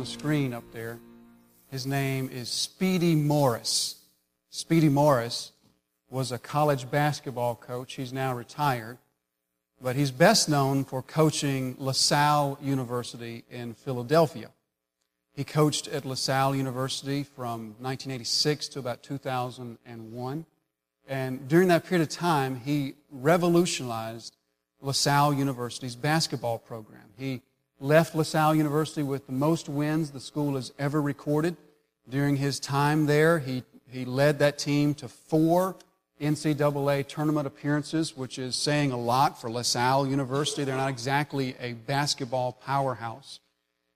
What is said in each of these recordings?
the screen up there, his name is Speedy Morris. Speedy Morris was a college basketball coach. He's now retired, but he's best known for coaching LaSalle University in Philadelphia. He coached at LaSalle University from 1986 to about 2001. And during that period of time, he revolutionized LaSalle University's basketball program. He left LaSalle University with the most wins the school has ever recorded. During his time there, he, he led that team to four NCAA tournament appearances, which is saying a lot for LaSalle University. They're not exactly a basketball powerhouse.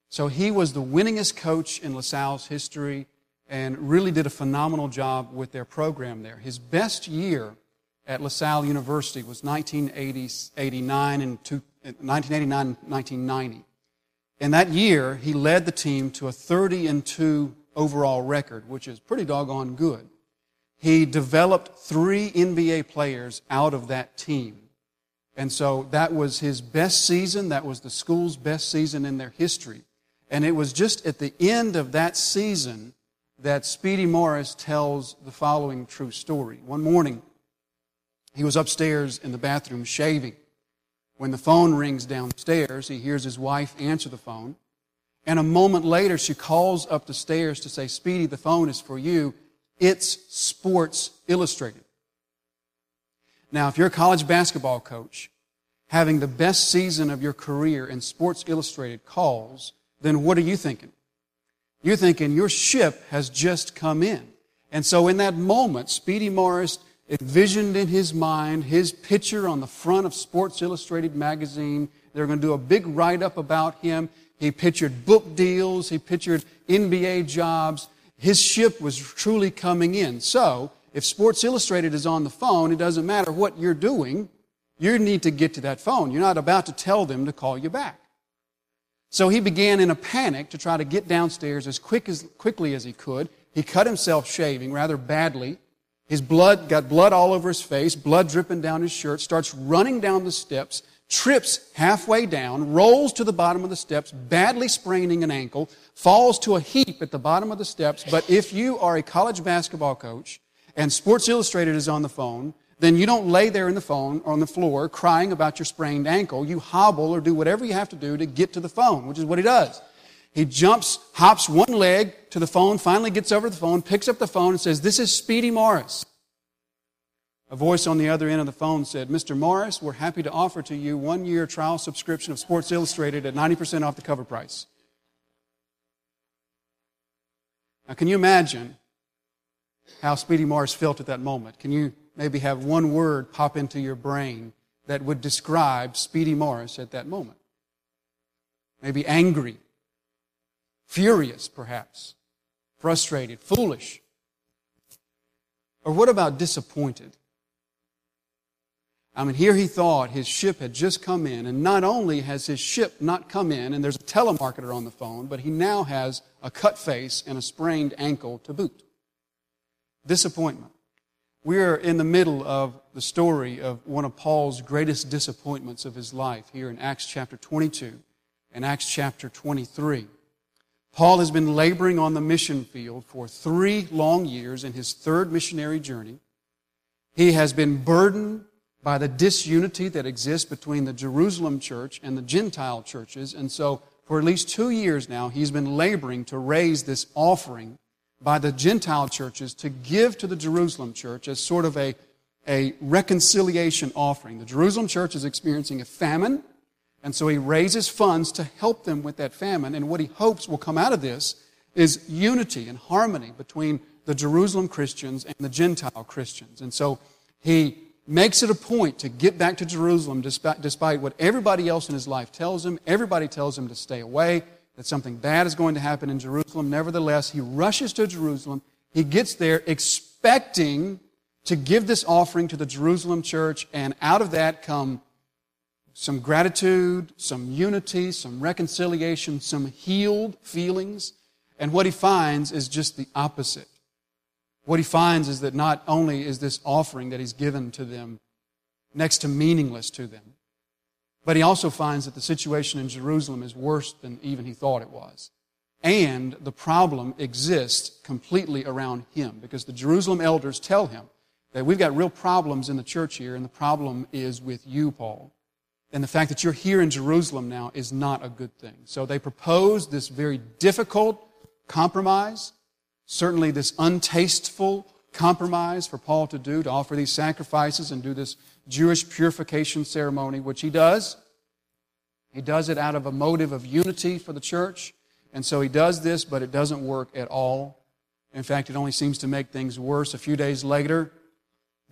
So he was the winningest coach in LaSalle's history and really did a phenomenal job with their program there. His best year at LaSalle University was 1989 and 1989 and 1990. In that year, he led the team to a 30 and 2 overall record, which is pretty doggone good. He developed three NBA players out of that team. And so that was his best season. That was the school's best season in their history. And it was just at the end of that season that Speedy Morris tells the following true story. One morning, he was upstairs in the bathroom shaving. When the phone rings downstairs, he hears his wife answer the phone. And a moment later, she calls up the stairs to say, Speedy, the phone is for you. It's Sports Illustrated. Now, if you're a college basketball coach, having the best season of your career in Sports Illustrated calls, then what are you thinking? You're thinking your ship has just come in. And so in that moment, Speedy Morris envisioned in his mind his picture on the front of Sports Illustrated magazine. They're going to do a big write up about him. He pictured book deals, he pictured NBA jobs. His ship was truly coming in. So, if Sports Illustrated is on the phone, it doesn't matter what you're doing, you need to get to that phone. You're not about to tell them to call you back. So he began in a panic to try to get downstairs as quick as, quickly as he could. He cut himself shaving rather badly. His blood got blood all over his face, blood dripping down his shirt, starts running down the steps, trips halfway down, rolls to the bottom of the steps, badly spraining an ankle, falls to a heap at the bottom of the steps. But if you are a college basketball coach and Sports Illustrated is on the phone, then you don't lay there in the phone or on the floor crying about your sprained ankle. You hobble or do whatever you have to do to get to the phone, which is what he does. He jumps, hops one leg to the phone, finally gets over the phone, picks up the phone, and says, This is Speedy Morris. A voice on the other end of the phone said, Mr. Morris, we're happy to offer to you one year trial subscription of Sports Illustrated at 90% off the cover price. Now, can you imagine how Speedy Morris felt at that moment? Can you maybe have one word pop into your brain that would describe Speedy Morris at that moment? Maybe angry, Furious, perhaps. Frustrated. Foolish. Or what about disappointed? I mean, here he thought his ship had just come in, and not only has his ship not come in, and there's a telemarketer on the phone, but he now has a cut face and a sprained ankle to boot. Disappointment. We are in the middle of the story of one of Paul's greatest disappointments of his life here in Acts chapter 22 and Acts chapter 23. Paul has been laboring on the mission field for three long years in his third missionary journey. He has been burdened by the disunity that exists between the Jerusalem church and the Gentile churches. And so, for at least two years now, he's been laboring to raise this offering by the Gentile churches to give to the Jerusalem church as sort of a, a reconciliation offering. The Jerusalem church is experiencing a famine. And so he raises funds to help them with that famine. And what he hopes will come out of this is unity and harmony between the Jerusalem Christians and the Gentile Christians. And so he makes it a point to get back to Jerusalem despite, despite what everybody else in his life tells him. Everybody tells him to stay away, that something bad is going to happen in Jerusalem. Nevertheless, he rushes to Jerusalem. He gets there expecting to give this offering to the Jerusalem church, and out of that come some gratitude, some unity, some reconciliation, some healed feelings. And what he finds is just the opposite. What he finds is that not only is this offering that he's given to them next to meaningless to them, But he also finds that the situation in Jerusalem is worse than even he thought it was. And the problem exists completely around him because the Jerusalem elders tell him that we've got real problems in the church here, and the problem is with you, Paul. And the fact that you're here in Jerusalem now is not a good thing. So they propose this very difficult compromise, certainly this untasteful compromise for Paul to do, to offer these sacrifices and do this Jewish purification ceremony, which he does. He does it out of a motive of unity for the church. And so he does this, but it doesn't work at all. In fact, it only seems to make things worse. A few days later,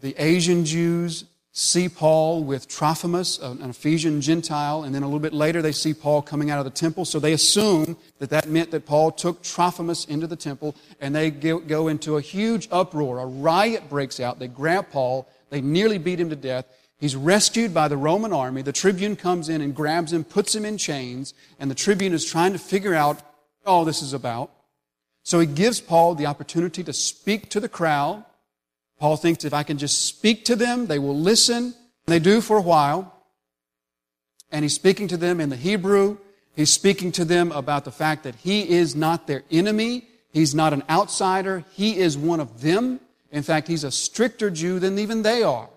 the Asian Jews see Paul with Trophimus, an Ephesian Gentile, and then a little bit later they see Paul coming out of the temple. So they assume that that meant that Paul took Trophimus into the temple, and they go into a huge uproar. A riot breaks out. They grab Paul, they nearly beat him to death. He's rescued by the Roman army. The tribune comes in and grabs him, puts him in chains, and the tribune is trying to figure out what all this is about. So he gives Paul the opportunity to speak to the crowd. Paul thinks if I can just speak to them, they will listen. And they do for a while. And he's speaking to them in the Hebrew. He's speaking to them about the fact that he is not their enemy. He's not an outsider. He is one of them. In fact, he's a stricter Jew than even they are.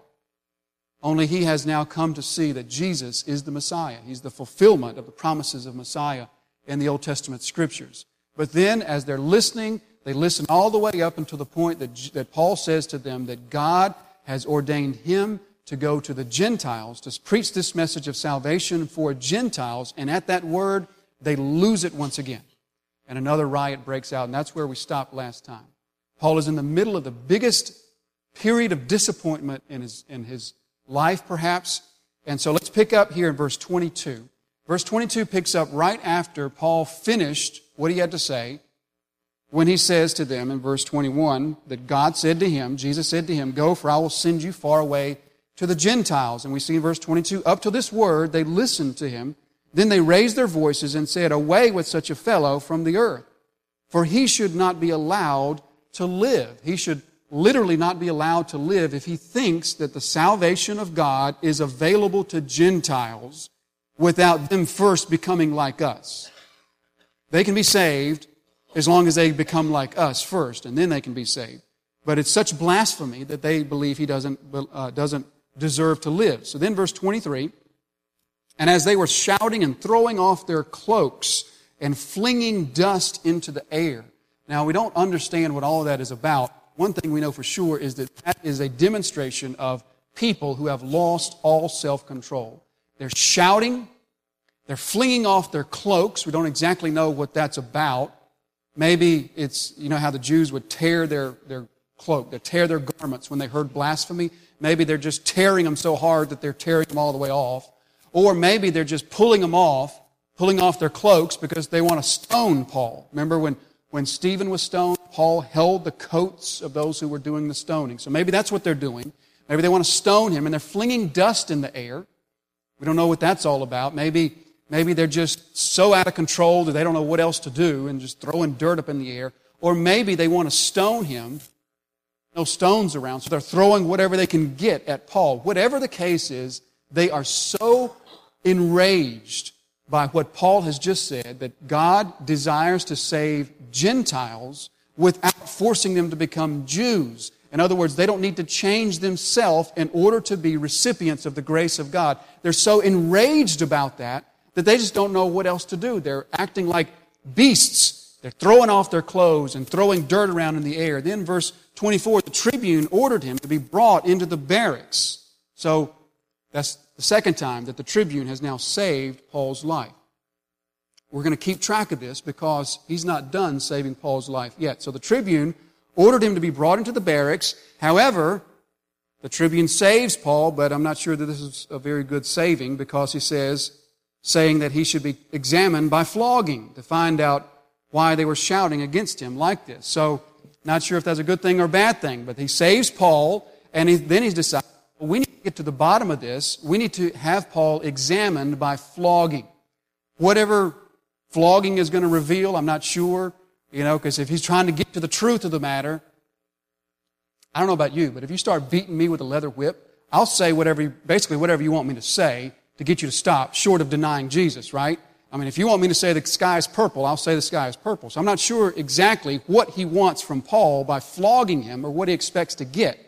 Only he has now come to see that Jesus is the Messiah. He's the fulfillment of the promises of Messiah in the Old Testament scriptures. But then, as they're listening, they listen all the way up until the point that, that Paul says to them that God has ordained him to go to the Gentiles, to preach this message of salvation for Gentiles, and at that word, they lose it once again. And another riot breaks out, and that's where we stopped last time. Paul is in the middle of the biggest period of disappointment in his, in his life, perhaps. And so let's pick up here in verse 22. Verse 22 picks up right after Paul finished what he had to say when he says to them in verse 21 that God said to him, Jesus said to him, Go, for I will send you far away to the Gentiles. And we see in verse 22, up to this word, they listened to him. Then they raised their voices and said, Away with such a fellow from the earth, for he should not be allowed to live. He should literally not be allowed to live if he thinks that the salvation of God is available to Gentiles without them first becoming like us. They can be saved as long as they become like us first, and then they can be saved. But it's such blasphemy that they believe he doesn't, uh, doesn't deserve to live. So then, verse 23 And as they were shouting and throwing off their cloaks and flinging dust into the air. Now, we don't understand what all of that is about. One thing we know for sure is that that is a demonstration of people who have lost all self control. They're shouting, they're flinging off their cloaks. We don't exactly know what that's about. Maybe it's, you know, how the Jews would tear their, their cloak, they tear their garments when they heard blasphemy. Maybe they're just tearing them so hard that they're tearing them all the way off. Or maybe they're just pulling them off, pulling off their cloaks because they want to stone Paul. Remember when, when Stephen was stoned, Paul held the coats of those who were doing the stoning. So maybe that's what they're doing. Maybe they want to stone him and they're flinging dust in the air. We don't know what that's all about. Maybe Maybe they're just so out of control that they don't know what else to do and just throwing dirt up in the air. Or maybe they want to stone him. No stones around, so they're throwing whatever they can get at Paul. Whatever the case is, they are so enraged by what Paul has just said that God desires to save Gentiles without forcing them to become Jews. In other words, they don't need to change themselves in order to be recipients of the grace of God. They're so enraged about that that they just don't know what else to do. They're acting like beasts. They're throwing off their clothes and throwing dirt around in the air. Then, verse 24, the tribune ordered him to be brought into the barracks. So, that's the second time that the tribune has now saved Paul's life. We're going to keep track of this because he's not done saving Paul's life yet. So the tribune ordered him to be brought into the barracks. However, the tribune saves Paul, but I'm not sure that this is a very good saving because he says, saying that he should be examined by flogging to find out why they were shouting against him like this. So, not sure if that's a good thing or a bad thing, but he saves Paul, and he, then he's decided, well, we need to get to the bottom of this. We need to have Paul examined by flogging. Whatever flogging is going to reveal, I'm not sure, you know, because if he's trying to get to the truth of the matter, I don't know about you, but if you start beating me with a leather whip, I'll say whatever, basically whatever you want me to say, to get you to stop, short of denying Jesus, right? I mean, if you want me to say the sky is purple, I'll say the sky is purple. So I'm not sure exactly what he wants from Paul by flogging him or what he expects to get.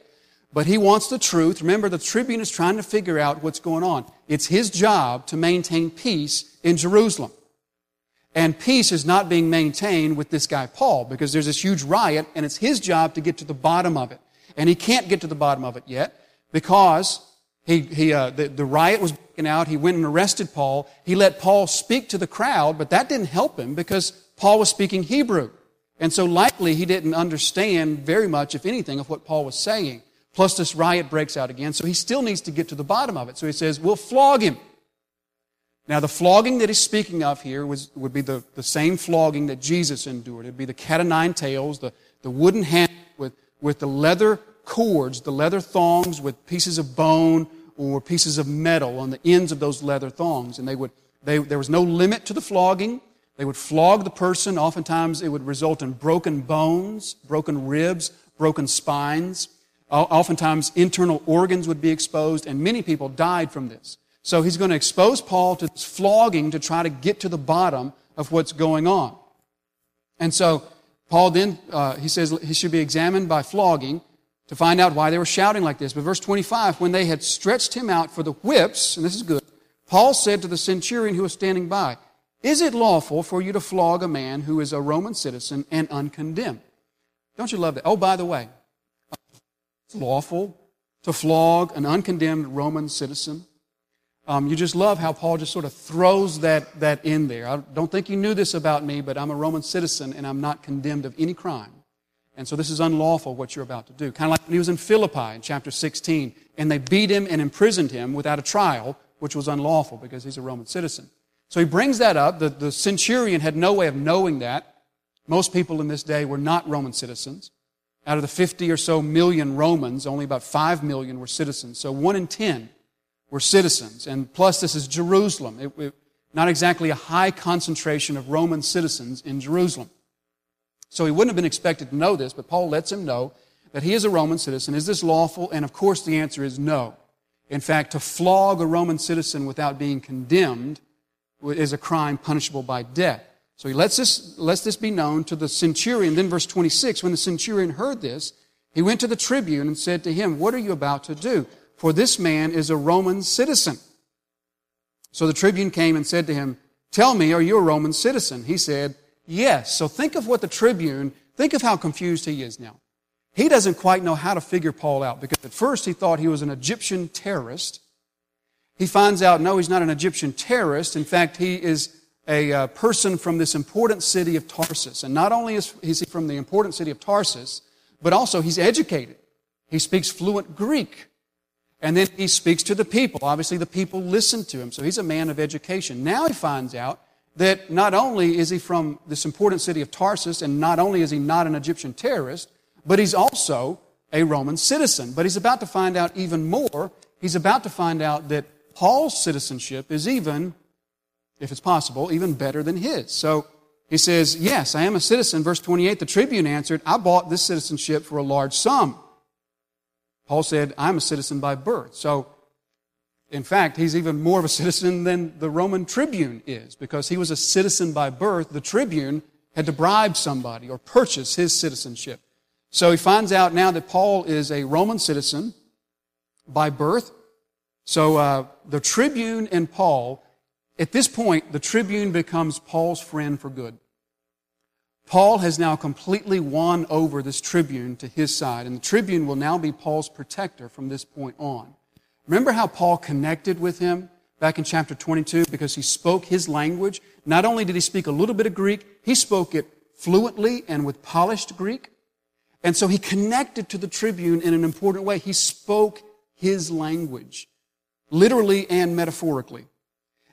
But he wants the truth. Remember, the tribune is trying to figure out what's going on. It's his job to maintain peace in Jerusalem. And peace is not being maintained with this guy Paul because there's this huge riot and it's his job to get to the bottom of it. And he can't get to the bottom of it yet because he, he, uh, the, the riot was breaking out. He went and arrested Paul. He let Paul speak to the crowd, but that didn't help him because Paul was speaking Hebrew. And so likely he didn't understand very much, if anything, of what Paul was saying. Plus this riot breaks out again, so he still needs to get to the bottom of it. So he says, we'll flog him. Now the flogging that he's speaking of here was, would be the, the same flogging that Jesus endured. It'd be the cat o' nine tails, the, the wooden hand with, with the leather cords, the leather thongs with pieces of bone or pieces of metal on the ends of those leather thongs. And they would, they, there was no limit to the flogging. They would flog the person. Oftentimes it would result in broken bones, broken ribs, broken spines. Oftentimes internal organs would be exposed, and many people died from this. So he's going to expose Paul to this flogging to try to get to the bottom of what's going on. And so Paul then, uh, he says he should be examined by flogging to find out why they were shouting like this. But verse 25, when they had stretched him out for the whips, and this is good, Paul said to the centurion who was standing by, Is it lawful for you to flog a man who is a Roman citizen and uncondemned? Don't you love that? Oh, by the way, it's lawful to flog an uncondemned Roman citizen. Um, you just love how Paul just sort of throws that, that in there. I don't think you knew this about me, but I'm a Roman citizen and I'm not condemned of any crime. And so this is unlawful what you're about to do. Kind of like when he was in Philippi in chapter 16, and they beat him and imprisoned him without a trial, which was unlawful because he's a Roman citizen. So he brings that up. The, the centurion had no way of knowing that. Most people in this day were not Roman citizens. Out of the 50 or so million Romans, only about 5 million were citizens. So 1 in 10 were citizens. And plus, this is Jerusalem. It, it, not exactly a high concentration of Roman citizens in Jerusalem. So he wouldn't have been expected to know this, but Paul lets him know that he is a Roman citizen. Is this lawful? And of course the answer is no. In fact, to flog a Roman citizen without being condemned is a crime punishable by death. So he lets this, lets this be known to the centurion. Then verse 26, when the centurion heard this, he went to the tribune and said to him, What are you about to do? For this man is a Roman citizen. So the tribune came and said to him, Tell me, are you a Roman citizen? He said, Yes. So think of what the tribune, think of how confused he is now. He doesn't quite know how to figure Paul out because at first he thought he was an Egyptian terrorist. He finds out, no, he's not an Egyptian terrorist. In fact, he is a uh, person from this important city of Tarsus. And not only is, is he from the important city of Tarsus, but also he's educated. He speaks fluent Greek. And then he speaks to the people. Obviously, the people listen to him. So he's a man of education. Now he finds out that not only is he from this important city of Tarsus, and not only is he not an Egyptian terrorist, but he's also a Roman citizen. But he's about to find out even more. He's about to find out that Paul's citizenship is even, if it's possible, even better than his. So he says, Yes, I am a citizen. Verse 28, the tribune answered, I bought this citizenship for a large sum. Paul said, I'm a citizen by birth. So in fact, he's even more of a citizen than the Roman tribune is because he was a citizen by birth. The tribune had to bribe somebody or purchase his citizenship. So he finds out now that Paul is a Roman citizen by birth. So uh, the tribune and Paul, at this point, the tribune becomes Paul's friend for good. Paul has now completely won over this tribune to his side, and the tribune will now be Paul's protector from this point on. Remember how Paul connected with him back in chapter 22 because he spoke his language? Not only did he speak a little bit of Greek, he spoke it fluently and with polished Greek. And so he connected to the tribune in an important way. He spoke his language, literally and metaphorically.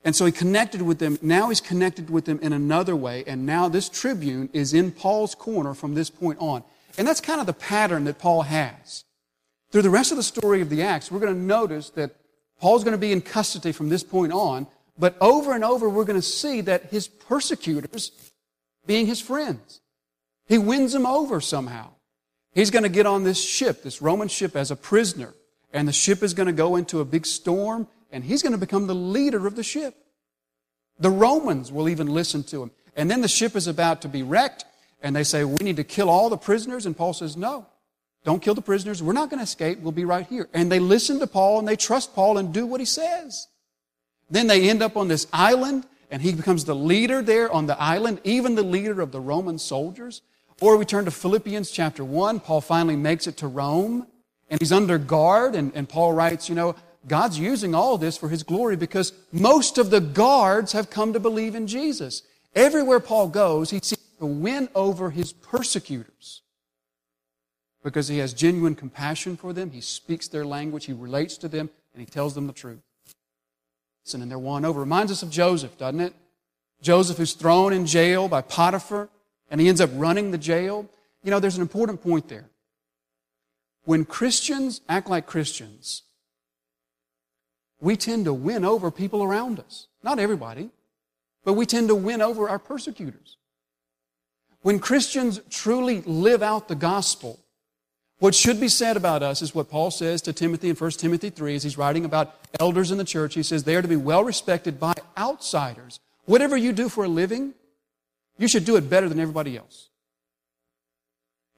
And so he connected with them. Now he's connected with them in another way. And now this tribune is in Paul's corner from this point on. And that's kind of the pattern that Paul has. Through the rest of the story of the Acts, we're going to notice that Paul's going to be in custody from this point on, but over and over we're going to see that his persecutors being his friends. He wins them over somehow. He's going to get on this ship, this Roman ship, as a prisoner, and the ship is going to go into a big storm, and he's going to become the leader of the ship. The Romans will even listen to him. And then the ship is about to be wrecked, and they say, We need to kill all the prisoners. And Paul says, No, don't kill the prisoners. We're not going to escape. We'll be right here. And they listen to Paul and they trust Paul and do what he says. Then they end up on this island, and he becomes the leader there on the island, even the leader of the Roman soldiers. Or we turn to Philippians chapter 1. Paul finally makes it to Rome, and he's under guard, and, and Paul writes, You know, God's using all this for his glory because most of the guards have come to believe in Jesus. Everywhere Paul goes, he seeks to win over his persecutors because he has genuine compassion for them. He speaks their language, he relates to them, and he tells them the truth. Listen, and they're won over. Reminds us of Joseph, doesn't it? Joseph who's thrown in jail by Potiphar, and he ends up running the jail. You know, there's an important point there. When Christians act like Christians, we tend to win over people around us. Not everybody, but we tend to win over our persecutors. When Christians truly live out the gospel, what should be said about us is what Paul says to Timothy in 1 Timothy 3 as he's writing about elders in the church. He says they are to be well respected by outsiders. Whatever you do for a living, you should do it better than everybody else.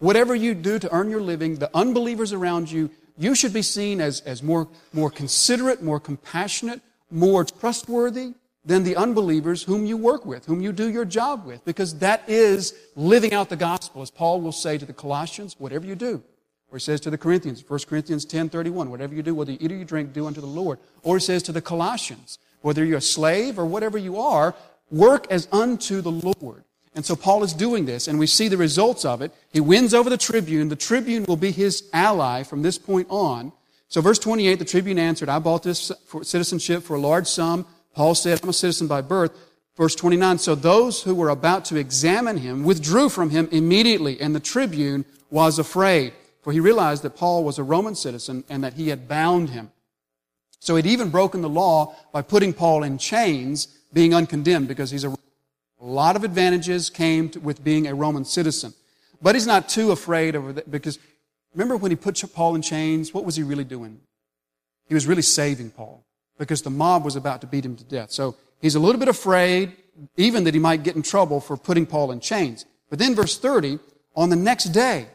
Whatever you do to earn your living, the unbelievers around you, you should be seen as, as more, more considerate, more compassionate, more trustworthy than the unbelievers whom you work with, whom you do your job with, because that is living out the gospel, as Paul will say to the Colossians, whatever you do. Or he says to the Corinthians, 1 Corinthians 10 31, whatever you do, whether you eat or you drink, do unto the Lord. Or he says to the Colossians, whether you're a slave or whatever you are, work as unto the Lord. And so Paul is doing this, and we see the results of it. He wins over the tribune. The tribune will be his ally from this point on. So verse 28, the tribune answered, I bought this citizenship for a large sum. Paul said, I'm a citizen by birth. Verse 29, so those who were about to examine him withdrew from him immediately, and the tribune was afraid, for he realized that Paul was a Roman citizen and that he had bound him. So he'd even broken the law by putting Paul in chains, being uncondemned because he's a a lot of advantages came to, with being a Roman citizen. But he's not too afraid of that because remember when he put Paul in chains, what was he really doing? He was really saving Paul because the mob was about to beat him to death. So he's a little bit afraid, even that he might get in trouble for putting Paul in chains. But then verse 30, on the next day,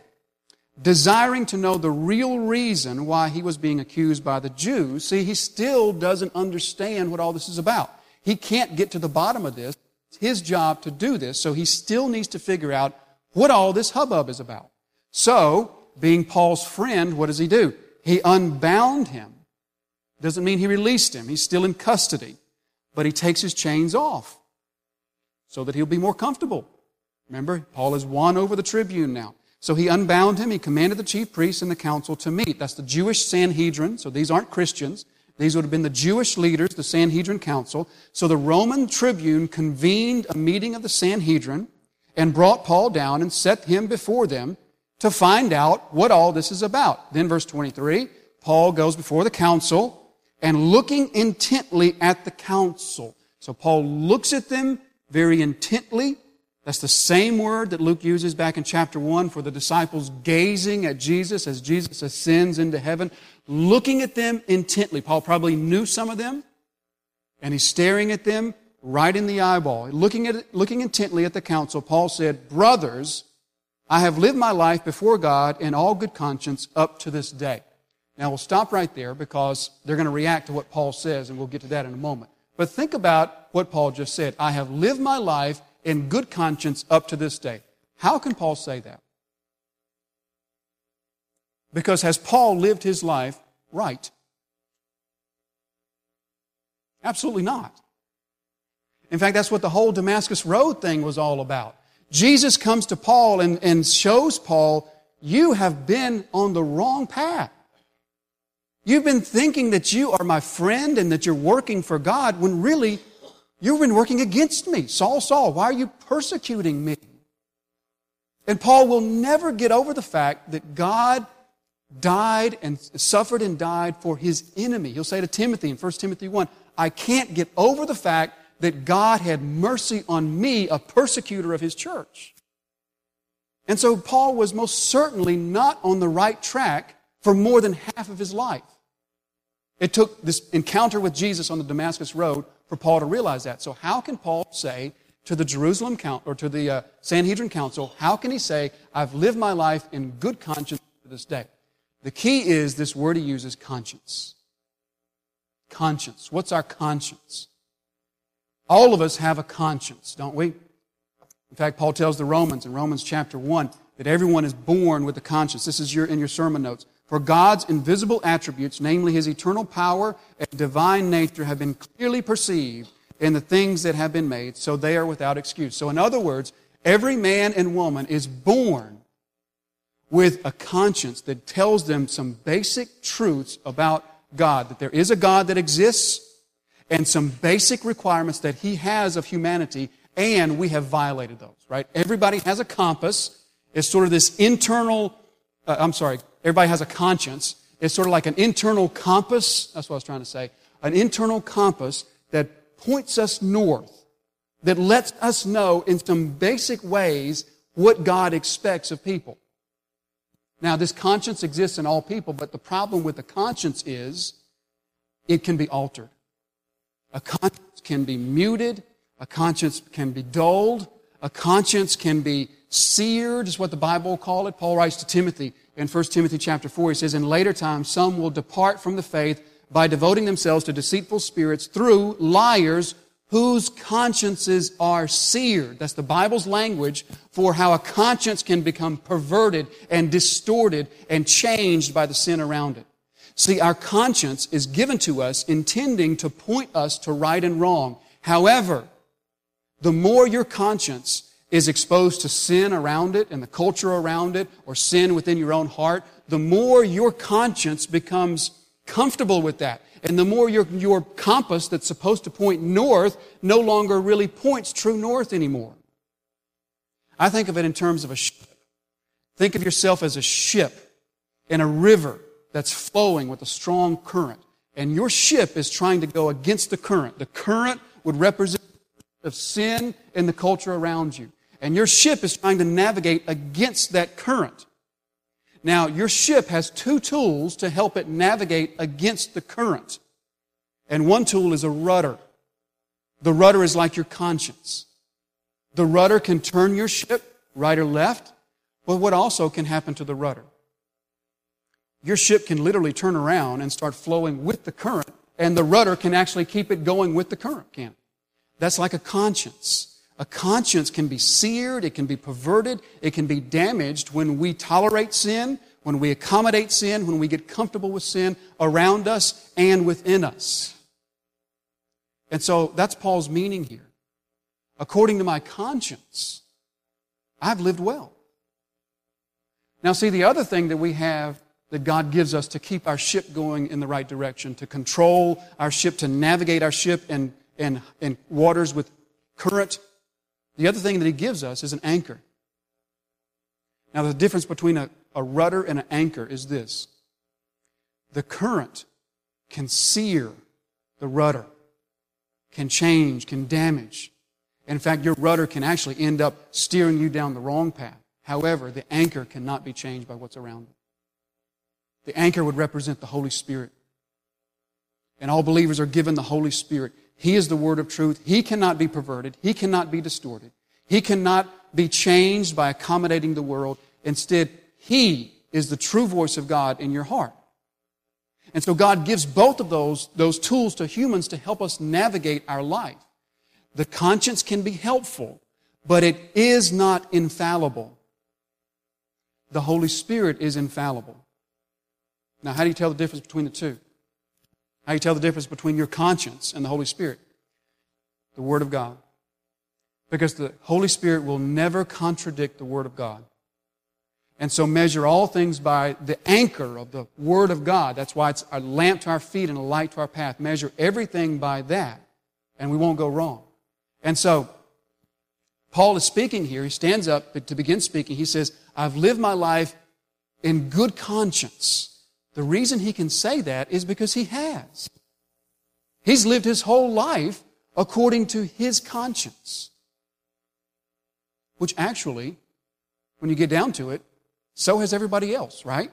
desiring to know the real reason why he was being accused by the Jews, see, he still doesn't understand what all this is about. He can't get to the bottom of this it's his job to do this, so he still needs to figure out what all this hubbub is about. So, being Paul's friend, what does he do? He unbound him. Doesn't mean he released him. He's still in custody. But he takes his chains off so that he'll be more comfortable. Remember, Paul has won over the tribune now. So he unbound him. He commanded the chief priests and the council to meet. That's the Jewish Sanhedrin. So these aren't Christians. These would have been the Jewish leaders, the Sanhedrin Council. So the Roman tribune convened a meeting of the Sanhedrin and brought Paul down and set him before them to find out what all this is about. Then verse 23, Paul goes before the council and looking intently at the council. So Paul looks at them very intently. That's the same word that Luke uses back in chapter 1 for the disciples gazing at Jesus as Jesus ascends into heaven looking at them intently. Paul probably knew some of them, and he's staring at them right in the eyeball. Looking, at, looking intently at the council, Paul said, Brothers, I have lived my life before God in all good conscience up to this day. Now we'll stop right there because they're going to react to what Paul says, and we'll get to that in a moment. But think about what Paul just said. I have lived my life in good conscience up to this day. How can Paul say that? Because has Paul lived his life right? Absolutely not. In fact, that's what the whole Damascus Road thing was all about. Jesus comes to Paul and, and shows Paul, you have been on the wrong path. You've been thinking that you are my friend and that you're working for God when really you've been working against me. Saul, Saul, why are you persecuting me? And Paul will never get over the fact that God died and suffered and died for his enemy. He'll say to Timothy in 1 Timothy 1, I can't get over the fact that God had mercy on me, a persecutor of his church. And so Paul was most certainly not on the right track for more than half of his life. It took this encounter with Jesus on the Damascus Road for Paul to realize that. So how can Paul say to the Jerusalem count or to the uh, Sanhedrin council, how can he say, I've lived my life in good conscience to this day? The key is this word he uses, conscience. Conscience. What's our conscience? All of us have a conscience, don't we? In fact, Paul tells the Romans in Romans chapter 1 that everyone is born with a conscience. This is your, in your sermon notes. For God's invisible attributes, namely his eternal power and divine nature, have been clearly perceived in the things that have been made, so they are without excuse. So, in other words, every man and woman is born with a conscience that tells them some basic truths about God, that there is a God that exists, and some basic requirements that He has of humanity, and we have violated those, right? Everybody has a compass. It's sort of this internal, uh, I'm sorry, everybody has a conscience. It's sort of like an internal compass. That's what I was trying to say. An internal compass that points us north, that lets us know in some basic ways what God expects of people. Now, this conscience exists in all people, but the problem with the conscience is it can be altered. A conscience can be muted. A conscience can be dulled. A conscience can be seared, is what the Bible will call it. Paul writes to Timothy in 1 Timothy chapter 4. He says, In later times, some will depart from the faith by devoting themselves to deceitful spirits through liars whose consciences are seared. That's the Bible's language for how a conscience can become perverted and distorted and changed by the sin around it. See, our conscience is given to us intending to point us to right and wrong. However, the more your conscience is exposed to sin around it and the culture around it or sin within your own heart, the more your conscience becomes comfortable with that. And the more your, your compass that's supposed to point north no longer really points true north anymore. I think of it in terms of a ship. Think of yourself as a ship in a river that's flowing with a strong current. And your ship is trying to go against the current. The current would represent of sin in the culture around you. And your ship is trying to navigate against that current. Now, your ship has two tools to help it navigate against the current. And one tool is a rudder. The rudder is like your conscience. The rudder can turn your ship right or left, but what also can happen to the rudder? Your ship can literally turn around and start flowing with the current, and the rudder can actually keep it going with the current, can That's like a conscience. A conscience can be seared, it can be perverted, it can be damaged when we tolerate sin, when we accommodate sin, when we get comfortable with sin around us and within us. And so that's Paul's meaning here. According to my conscience, I've lived well. Now, see, the other thing that we have that God gives us to keep our ship going in the right direction, to control our ship, to navigate our ship in, in, in waters with current the other thing that he gives us is an anchor. Now, the difference between a, a rudder and an anchor is this the current can sear the rudder, can change, can damage. In fact, your rudder can actually end up steering you down the wrong path. However, the anchor cannot be changed by what's around it. The anchor would represent the Holy Spirit. And all believers are given the Holy Spirit. He is the word of truth. He cannot be perverted. He cannot be distorted. He cannot be changed by accommodating the world. Instead, He is the true voice of God in your heart. And so God gives both of those, those tools to humans to help us navigate our life. The conscience can be helpful, but it is not infallible. The Holy Spirit is infallible. Now, how do you tell the difference between the two? How you tell the difference between your conscience and the Holy Spirit? The Word of God. Because the Holy Spirit will never contradict the Word of God. And so measure all things by the anchor of the Word of God. That's why it's a lamp to our feet and a light to our path. Measure everything by that, and we won't go wrong. And so, Paul is speaking here. He stands up to begin speaking. He says, I've lived my life in good conscience. The reason he can say that is because he has. He's lived his whole life according to his conscience. Which actually, when you get down to it, so has everybody else, right?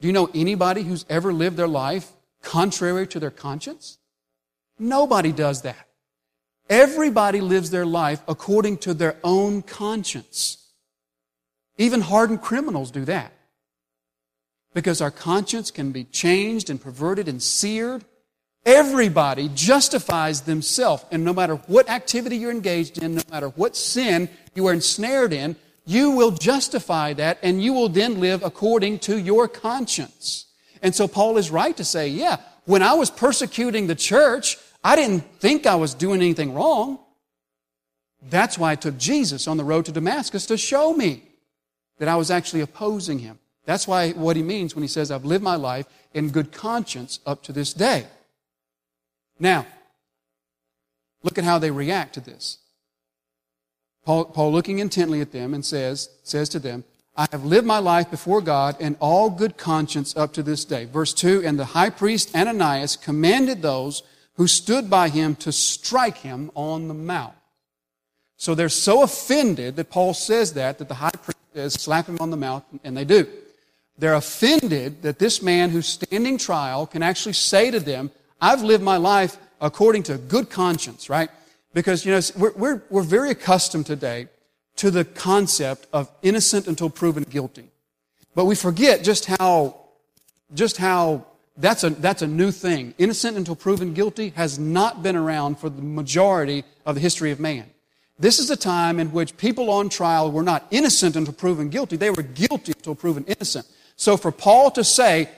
Do you know anybody who's ever lived their life contrary to their conscience? Nobody does that. Everybody lives their life according to their own conscience. Even hardened criminals do that. Because our conscience can be changed and perverted and seared. Everybody justifies themselves. And no matter what activity you're engaged in, no matter what sin you are ensnared in, you will justify that and you will then live according to your conscience. And so Paul is right to say, yeah, when I was persecuting the church, I didn't think I was doing anything wrong. That's why I took Jesus on the road to Damascus to show me that I was actually opposing him. That's why what he means when he says, I've lived my life in good conscience up to this day. Now, look at how they react to this. Paul, Paul looking intently at them and says, says to them, I have lived my life before God in all good conscience up to this day. Verse 2, and the high priest Ananias commanded those who stood by him to strike him on the mouth. So they're so offended that Paul says that, that the high priest says, slap him on the mouth, and they do. They're offended that this man who's standing trial can actually say to them, I've lived my life according to good conscience, right? Because, you know, we're, we're, we're very accustomed today to the concept of innocent until proven guilty. But we forget just how, just how that's a, that's a new thing. Innocent until proven guilty has not been around for the majority of the history of man. This is a time in which people on trial were not innocent until proven guilty. They were guilty until proven innocent. So for Paul to say,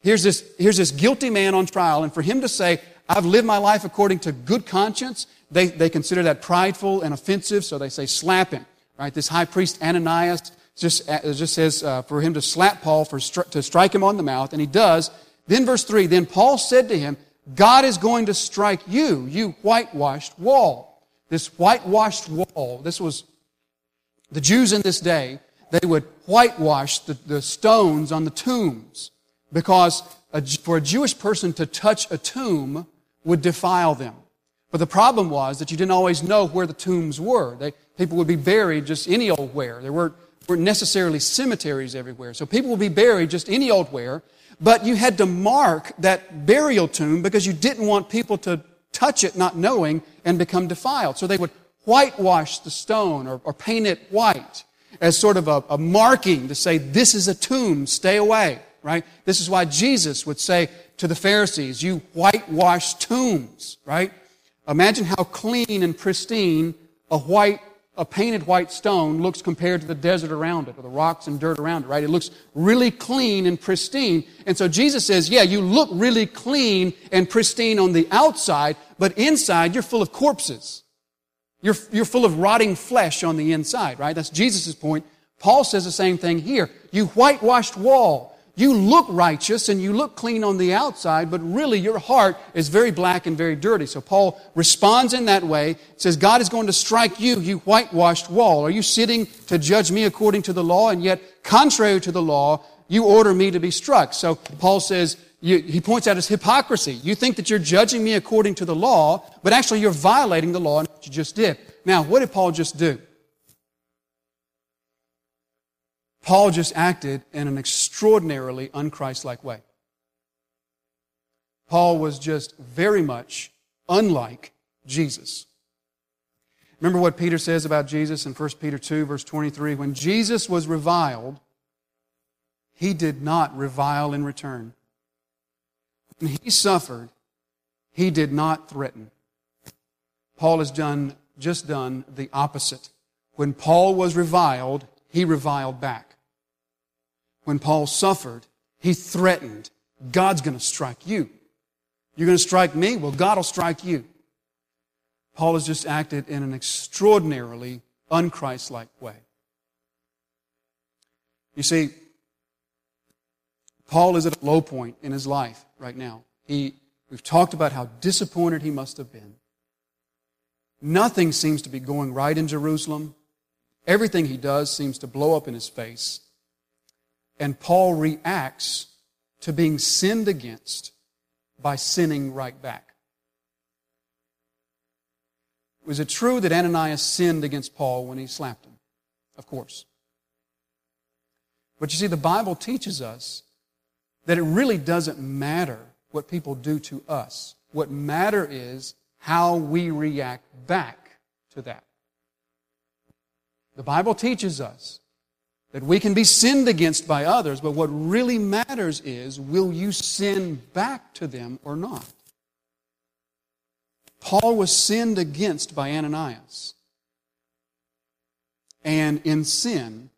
here's this, here's this guilty man on trial, and for him to say, I've lived my life according to good conscience, they, they consider that prideful and offensive, so they say, slap him. Right? This high priest Ananias just, just says uh, for him to slap Paul, for stri- to strike him on the mouth, and he does. Then verse 3, then Paul said to him, God is going to strike you, you whitewashed wall. This whitewashed wall, this was the Jews in this day, they would whitewash the, the stones on the tombs because a, for a Jewish person to touch a tomb would defile them. But the problem was that you didn't always know where the tombs were. They, people would be buried just any old where. There weren't, weren't necessarily cemeteries everywhere. So people would be buried just any old where. But you had to mark that burial tomb because you didn't want people to touch it not knowing and become defiled. So they would whitewash the stone or, or paint it white as sort of a, a marking to say, this is a tomb, stay away, right? This is why Jesus would say to the Pharisees, you whitewash tombs, right? Imagine how clean and pristine a white a painted white stone looks compared to the desert around it or the rocks and dirt around it, right? It looks really clean and pristine. And so Jesus says, yeah, you look really clean and pristine on the outside, but inside you're full of corpses. You're, you're full of rotting flesh on the inside, right? That's Jesus' point. Paul says the same thing here. You whitewashed wall. You look righteous and you look clean on the outside, but really your heart is very black and very dirty. So Paul responds in that way, says, God is going to strike you, you whitewashed wall. Are you sitting to judge me according to the law? And yet, contrary to the law, you order me to be struck. So Paul says, you, he points out his hypocrisy. You think that you're judging me according to the law, but actually you're violating the law and what you just did. Now, what did Paul just do? Paul just acted in an extraordinarily unchristlike way. Paul was just very much unlike Jesus. Remember what Peter says about Jesus in 1 Peter 2, verse 23? When Jesus was reviled, he did not revile in return. When he suffered, he did not threaten. Paul has done, just done the opposite. When Paul was reviled, he reviled back when Paul suffered, he threatened, God's going to strike you. You're going to strike me? Well, God will strike you. Paul has just acted in an extraordinarily unchristlike way. You see, Paul is at a low point in his life right now. He, we've talked about how disappointed he must have been. Nothing seems to be going right in Jerusalem. Everything he does seems to blow up in his face. And Paul reacts to being sinned against by sinning right back. Was it true that Ananias sinned against Paul when he slapped him? Of course. But you see, the Bible teaches us that it really doesn't matter what people do to us. What matter is how we react back to that. The Bible teaches us that we can be sinned against by others, but what really matters is will you sin back to them or not? Paul was sinned against by Ananias. And in sin,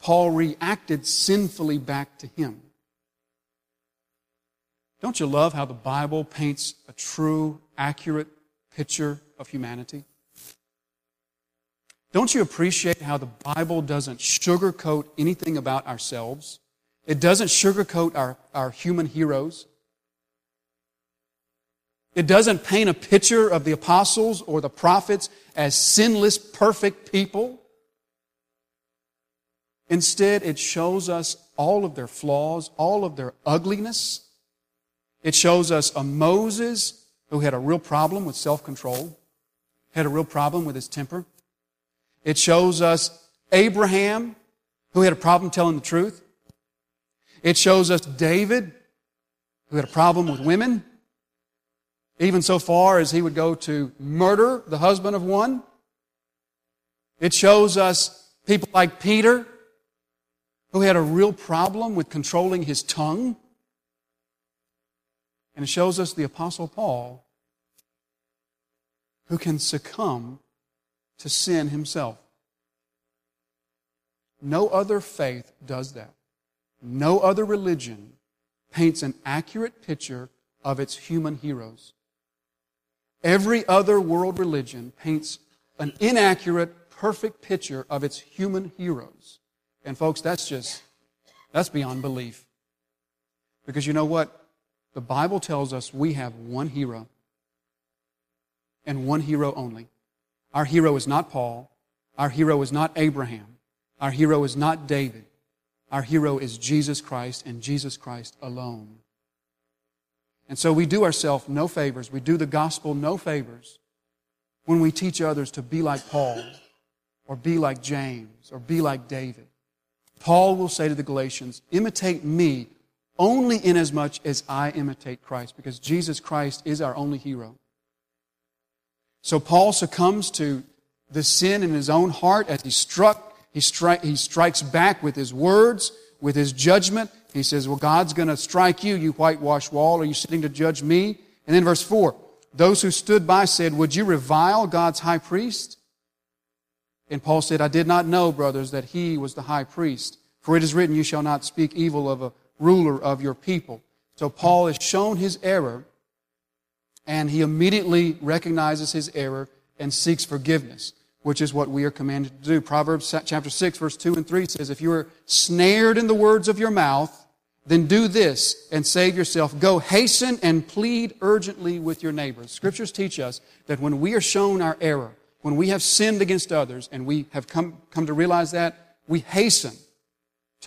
Paul reacted sinfully back to him. Don't you love how the Bible paints a true, accurate picture of humanity? Don't you appreciate how the Bible doesn't sugarcoat anything about ourselves? It doesn't sugarcoat our, our human heroes. It doesn't paint a picture of the apostles or the prophets as sinless, perfect people. Instead, it shows us all of their flaws, all of their ugliness. It shows us a Moses who had a real problem with self control, had a real problem with his temper. It shows us Abraham, who had a problem telling the truth. It shows us David, who had a problem with women, even so far as he would go to murder the husband of one. It shows us people like Peter, who had a real problem with controlling his tongue. And it shows us the Apostle Paul, who can succumb to sin himself. No other faith does that. No other religion paints an accurate picture of its human heroes. Every other world religion paints an inaccurate, perfect picture of its human heroes. And folks, that's just, that's beyond belief. Because you know what? The Bible tells us we have one hero and one hero only. Our hero is not Paul. Our hero is not Abraham. Our hero is not David. Our hero is Jesus Christ and Jesus Christ alone. And so we do ourselves no favors. We do the gospel no favors when we teach others to be like Paul or be like James or be like David. Paul will say to the Galatians, imitate me only inasmuch as I imitate Christ because Jesus Christ is our only hero. So Paul succumbs to the sin in his own heart as he struck, he, stri- he strikes back with his words, with his judgment. He says, Well, God's going to strike you, you whitewashed wall. Are you sitting to judge me? And then verse 4 Those who stood by said, Would you revile God's high priest? And Paul said, I did not know, brothers, that he was the high priest. For it is written, You shall not speak evil of a ruler of your people. So Paul has shown his error and he immediately recognizes his error and seeks forgiveness, which is what we are commanded to do. Proverbs chapter 6, verse 2 and 3 says, If you are snared in the words of your mouth, then do this and save yourself. Go hasten and plead urgently with your neighbors. Scriptures teach us that when we are shown our error, when we have sinned against others and we have come, come to realize that, we hasten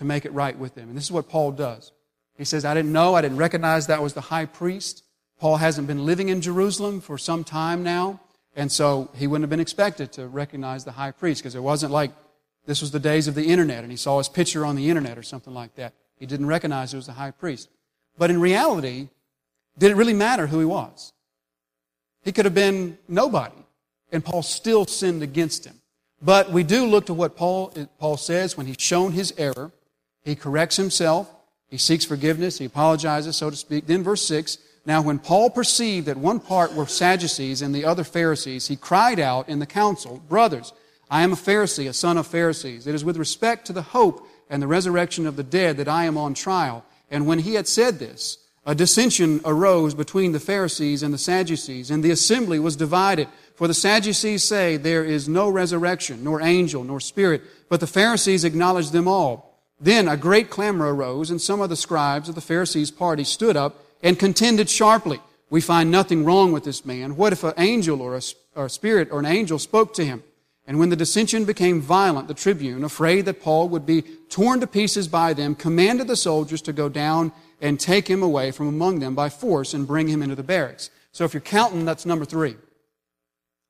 to make it right with them. And this is what Paul does. He says, I didn't know, I didn't recognize that was the high priest. Paul hasn't been living in Jerusalem for some time now, and so he wouldn't have been expected to recognize the high priest because it wasn't like this was the days of the internet and he saw his picture on the internet or something like that. He didn't recognize it was the high priest. But in reality, did it really matter who he was? He could have been nobody, and Paul still sinned against him. But we do look to what Paul, Paul says when he's shown his error. He corrects himself. He seeks forgiveness. He apologizes, so to speak. Then verse 6, now, when Paul perceived that one part were Sadducees and the other Pharisees, he cried out in the council, Brothers, I am a Pharisee, a son of Pharisees. It is with respect to the hope and the resurrection of the dead that I am on trial. And when he had said this, a dissension arose between the Pharisees and the Sadducees, and the assembly was divided. For the Sadducees say there is no resurrection, nor angel, nor spirit, but the Pharisees acknowledge them all. Then a great clamor arose, and some of the scribes of the Pharisees' party stood up and contended sharply. We find nothing wrong with this man. What if an angel or a, or a spirit or an angel spoke to him? And when the dissension became violent, the tribune, afraid that Paul would be torn to pieces by them, commanded the soldiers to go down and take him away from among them by force and bring him into the barracks. So if you're counting, that's number three.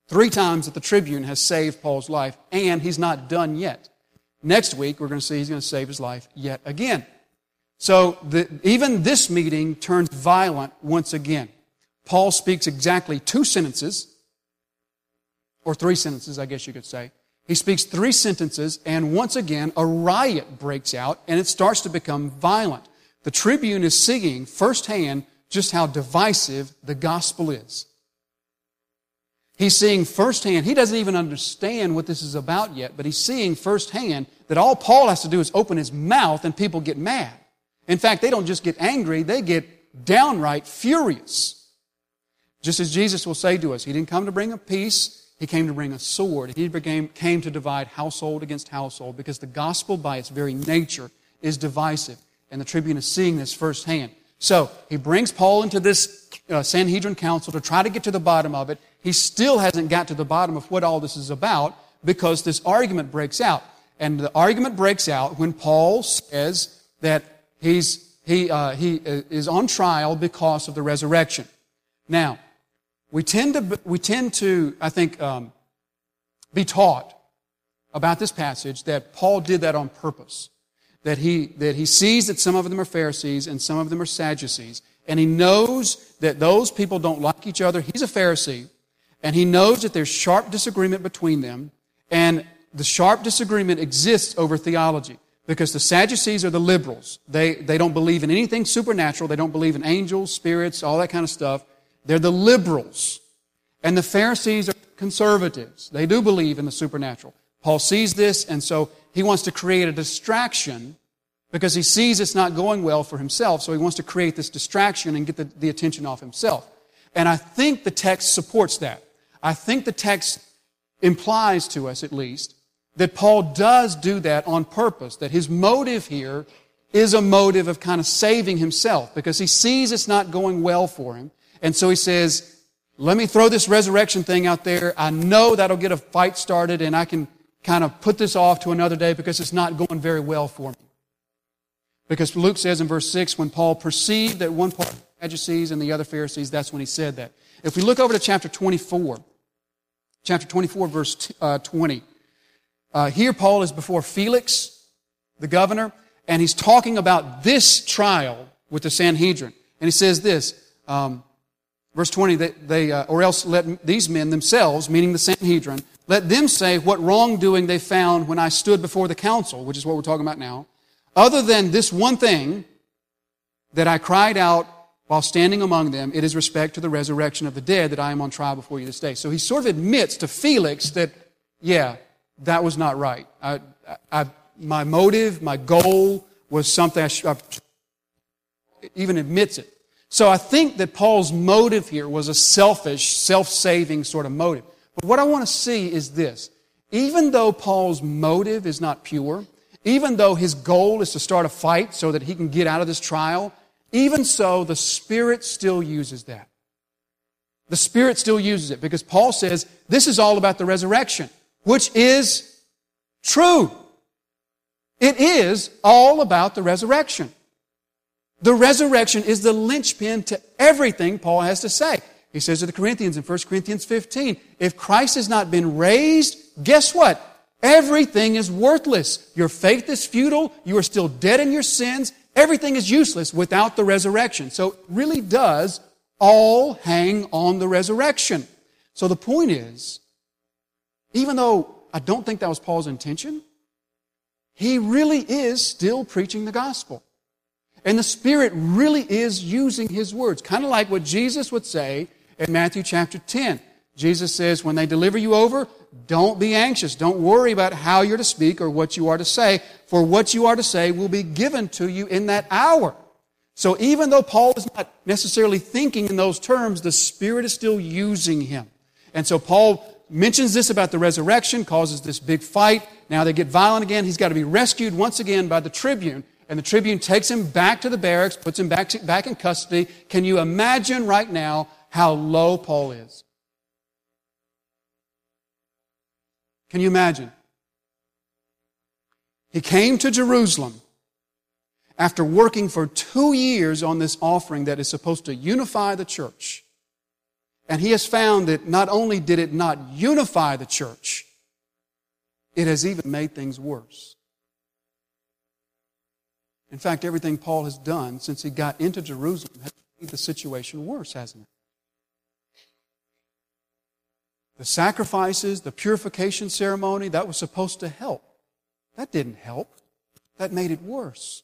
Three times that the tribune has saved Paul's life, and he's not done yet. Next week, we're going to see he's going to save his life yet again. So the, even this meeting turns violent once again. Paul speaks exactly two sentences, or three sentences, I guess you could say. He speaks three sentences, and once again, a riot breaks out, and it starts to become violent. The tribune is seeing firsthand just how divisive the gospel is. He's seeing firsthand, he doesn't even understand what this is about yet, but he's seeing firsthand that all Paul has to do is open his mouth and people get mad. In fact, they don't just get angry, they get downright furious. Just as Jesus will say to us, He didn't come to bring a peace, He came to bring a sword. He became, came to divide household against household because the gospel, by its very nature, is divisive. And the tribune is seeing this firsthand. So, he brings Paul into this uh, Sanhedrin council to try to get to the bottom of it. He still hasn't got to the bottom of what all this is about because this argument breaks out. And the argument breaks out when Paul says that he's, he, uh, he uh, is on trial because of the resurrection. Now, we tend to, we tend to I think, um, be taught about this passage that Paul did that on purpose. That he, that he sees that some of them are Pharisees and some of them are Sadducees. And he knows that those people don't like each other. He's a Pharisee. And he knows that there's sharp disagreement between them. And the sharp disagreement exists over theology. Because the Sadducees are the liberals. They, they don't believe in anything supernatural. They don't believe in angels, spirits, all that kind of stuff. They're the liberals. And the Pharisees are conservatives. They do believe in the supernatural. Paul sees this, and so he wants to create a distraction because he sees it's not going well for himself, so he wants to create this distraction and get the, the attention off himself. And I think the text supports that. I think the text implies to us, at least, that Paul does do that on purpose, that his motive here is a motive of kind of saving himself because he sees it's not going well for him. And so he says, let me throw this resurrection thing out there. I know that'll get a fight started and I can kind of put this off to another day because it's not going very well for me. Because Luke says in verse 6, when Paul perceived that one part of the Sadducees and the other Pharisees, that's when he said that. If we look over to chapter 24, chapter 24, verse uh, 20, uh, here Paul is before Felix, the governor, and he's talking about this trial with the Sanhedrin. And he says this, um, Verse 20, they, they uh, or else let these men themselves, meaning the Sanhedrin, let them say what wrongdoing they found when I stood before the council, which is what we're talking about now, other than this one thing that I cried out while standing among them, it is respect to the resurrection of the dead that I am on trial before you this day. So he sort of admits to Felix that, yeah, that was not right. I, I, my motive, my goal was something I, I even admits it. So I think that Paul's motive here was a selfish, self-saving sort of motive. But what I want to see is this. Even though Paul's motive is not pure, even though his goal is to start a fight so that he can get out of this trial, even so, the Spirit still uses that. The Spirit still uses it because Paul says this is all about the resurrection, which is true. It is all about the resurrection. The resurrection is the linchpin to everything Paul has to say. He says to the Corinthians in 1 Corinthians 15, if Christ has not been raised, guess what? Everything is worthless. Your faith is futile. You are still dead in your sins. Everything is useless without the resurrection. So it really does all hang on the resurrection. So the point is, even though I don't think that was Paul's intention, he really is still preaching the gospel. And the Spirit really is using His words, kind of like what Jesus would say in Matthew chapter 10. Jesus says, when they deliver you over, don't be anxious. Don't worry about how you're to speak or what you are to say, for what you are to say will be given to you in that hour. So even though Paul is not necessarily thinking in those terms, the Spirit is still using him. And so Paul mentions this about the resurrection, causes this big fight. Now they get violent again. He's got to be rescued once again by the tribune and the tribune takes him back to the barracks, puts him back, back in custody. Can you imagine right now how low Paul is? Can you imagine? He came to Jerusalem after working for two years on this offering that is supposed to unify the church. And he has found that not only did it not unify the church, it has even made things worse. In fact, everything Paul has done since he got into Jerusalem has made the situation worse, hasn't it? The sacrifices, the purification ceremony, that was supposed to help. That didn't help. That made it worse.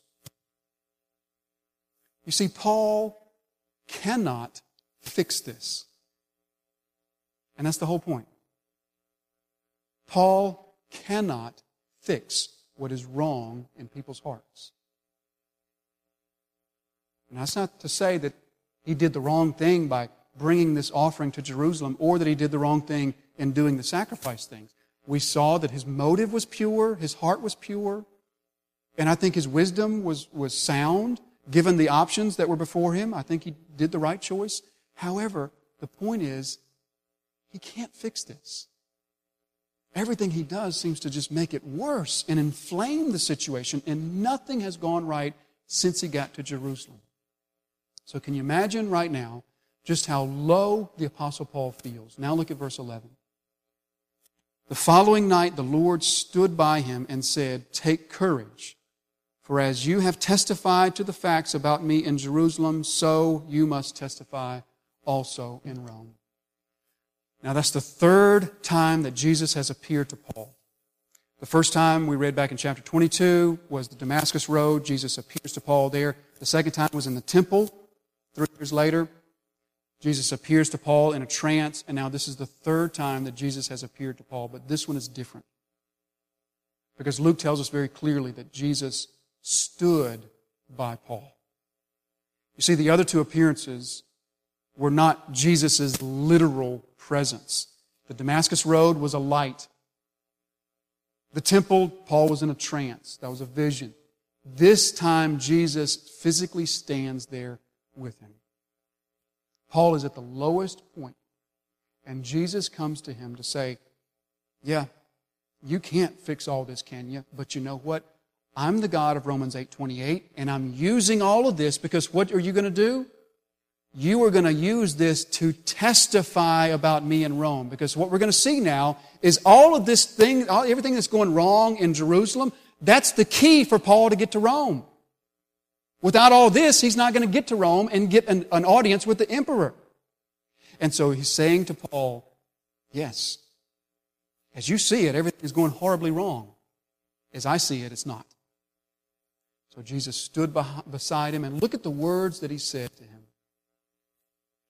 You see, Paul cannot fix this. And that's the whole point. Paul cannot fix what is wrong in people's hearts. And that's not to say that he did the wrong thing by bringing this offering to Jerusalem or that he did the wrong thing in doing the sacrifice things. We saw that his motive was pure, his heart was pure, and I think his wisdom was, was sound given the options that were before him. I think he did the right choice. However, the point is, he can't fix this. Everything he does seems to just make it worse and inflame the situation, and nothing has gone right since he got to Jerusalem. So, can you imagine right now just how low the Apostle Paul feels? Now, look at verse 11. The following night, the Lord stood by him and said, Take courage, for as you have testified to the facts about me in Jerusalem, so you must testify also in Rome. Now, that's the third time that Jesus has appeared to Paul. The first time we read back in chapter 22 was the Damascus Road. Jesus appears to Paul there. The second time was in the temple. Three years later, Jesus appears to Paul in a trance, and now this is the third time that Jesus has appeared to Paul, but this one is different. Because Luke tells us very clearly that Jesus stood by Paul. You see, the other two appearances were not Jesus' literal presence. The Damascus Road was a light. The temple, Paul was in a trance. That was a vision. This time, Jesus physically stands there with him. Paul is at the lowest point, and Jesus comes to him to say, Yeah, you can't fix all this, can you? But you know what? I'm the God of Romans 8:28, and I'm using all of this because what are you going to do? you are going to use this to testify about me in Rome. Because what we're going to see now is all of this thing, everything that's going wrong in Jerusalem, that's the key for Paul to get to Rome. Without all this, he's not going to get to Rome and get an, an audience with the emperor. And so he's saying to Paul, yes, as you see it, everything is going horribly wrong. As I see it, it's not. So Jesus stood beside him and look at the words that he said to him.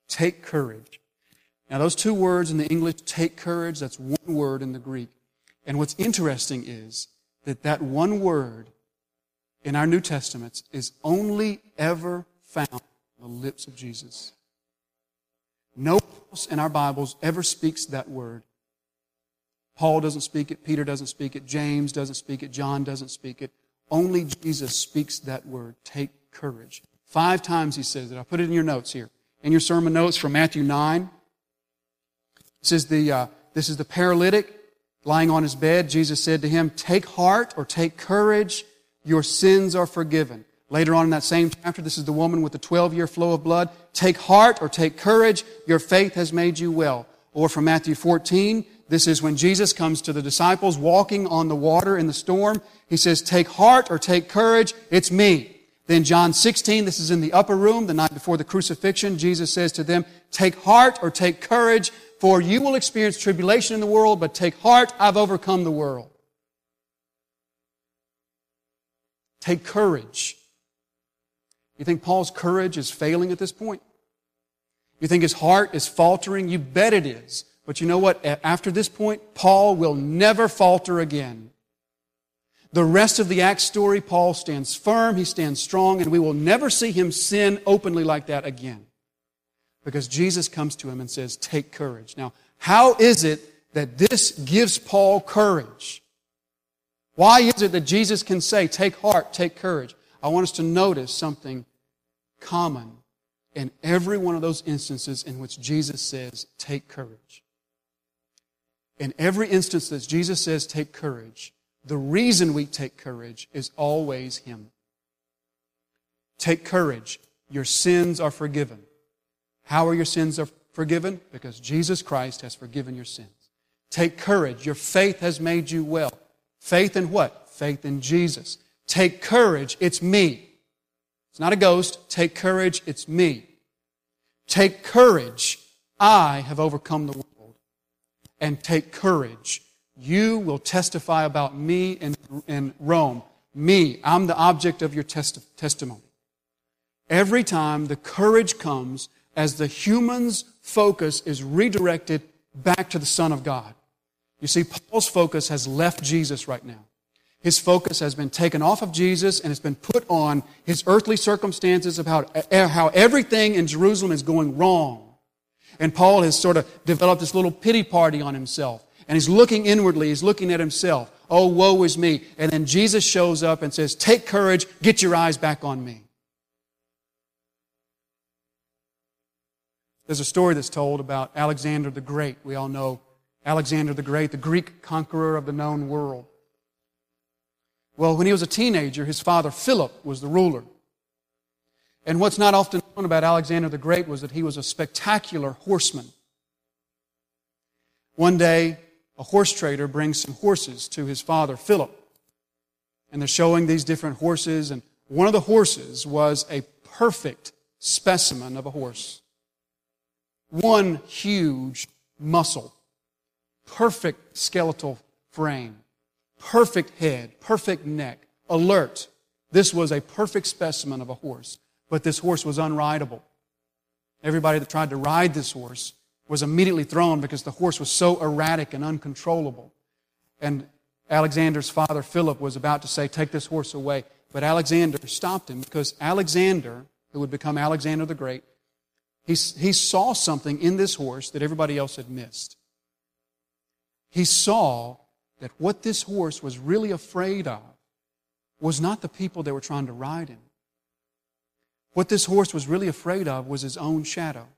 Take courage. Now, those two words in the English, take courage, that's one word in the Greek. And what's interesting is that that one word in our New Testaments is only ever found on the lips of Jesus. No one else in our Bibles ever speaks that word. Paul doesn't speak it, Peter doesn't speak it, James doesn't speak it, John doesn't speak it. Only Jesus speaks that word. Take courage. Five times he says it. I'll put it in your notes here in your sermon notes from Matthew 9. This is the, uh, this is the paralytic lying on his bed. Jesus said to him, Take heart or take courage, your sins are forgiven. Later on in that same chapter, this is the woman with the 12 year flow of blood. Take heart or take courage, your faith has made you well. Or from Matthew 14, this is when Jesus comes to the disciples walking on the water in the storm. He says, Take heart or take courage, it's me. Then John 16, this is in the upper room, the night before the crucifixion. Jesus says to them, take heart or take courage, for you will experience tribulation in the world, but take heart, I've overcome the world. Take courage. You think Paul's courage is failing at this point? You think his heart is faltering? You bet it is. But you know what? After this point, Paul will never falter again. The rest of the Acts story, Paul stands firm, he stands strong, and we will never see him sin openly like that again. Because Jesus comes to him and says, Take courage. Now, how is it that this gives Paul courage? Why is it that Jesus can say, Take heart, take courage? I want us to notice something common in every one of those instances in which Jesus says, Take courage. In every instance that Jesus says, Take courage, the reason we take courage is always Him. Take courage. Your sins are forgiven. How are your sins forgiven? Because Jesus Christ has forgiven your sins. Take courage. Your faith has made you well. Faith in what? Faith in Jesus. Take courage. It's me. It's not a ghost. Take courage. It's me. Take courage. I have overcome the world. And take courage. You will testify about me in, in Rome. Me. I'm the object of your testi- testimony. Every time the courage comes as the human's focus is redirected back to the Son of God. You see, Paul's focus has left Jesus right now. His focus has been taken off of Jesus and it's been put on his earthly circumstances of how, eh, how everything in Jerusalem is going wrong. And Paul has sort of developed this little pity party on himself. And he's looking inwardly, he's looking at himself. Oh, woe is me. And then Jesus shows up and says, Take courage, get your eyes back on me. There's a story that's told about Alexander the Great. We all know Alexander the Great, the Greek conqueror of the known world. Well, when he was a teenager, his father Philip was the ruler. And what's not often known about Alexander the Great was that he was a spectacular horseman. One day, a horse trader brings some horses to his father Philip. And they're showing these different horses, and one of the horses was a perfect specimen of a horse one huge muscle, perfect skeletal frame, perfect head, perfect neck, alert. This was a perfect specimen of a horse, but this horse was unrideable. Everybody that tried to ride this horse was immediately thrown because the horse was so erratic and uncontrollable. And Alexander's father, Philip, was about to say, Take this horse away. But Alexander stopped him because Alexander, who would become Alexander the Great, he, he saw something in this horse that everybody else had missed. He saw that what this horse was really afraid of was not the people that were trying to ride him. What this horse was really afraid of was his own shadow.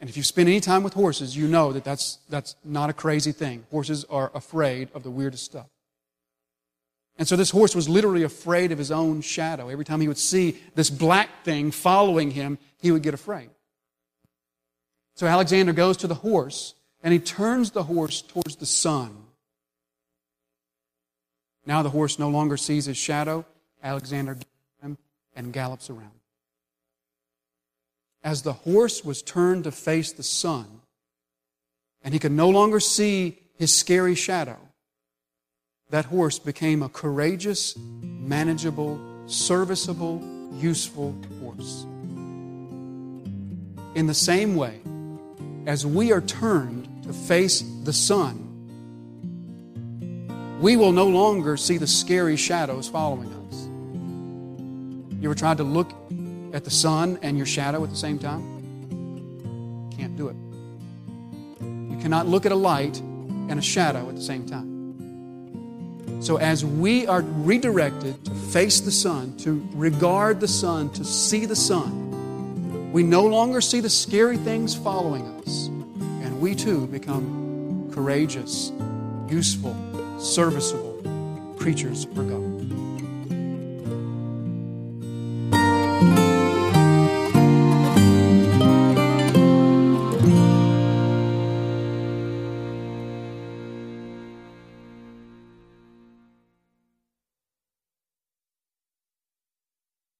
And if you've spent any time with horses, you know that that's, that's not a crazy thing. Horses are afraid of the weirdest stuff. And so this horse was literally afraid of his own shadow. Every time he would see this black thing following him, he would get afraid. So Alexander goes to the horse and he turns the horse towards the sun. Now the horse no longer sees his shadow. Alexander him and gallops around. As the horse was turned to face the sun, and he could no longer see his scary shadow, that horse became a courageous, manageable, serviceable, useful horse. In the same way, as we are turned to face the sun, we will no longer see the scary shadows following us. You ever tried to look at the sun and your shadow at the same time? Can't do it. You cannot look at a light and a shadow at the same time. So, as we are redirected to face the sun, to regard the sun, to see the sun, we no longer see the scary things following us. We too become courageous, useful, serviceable creatures for God.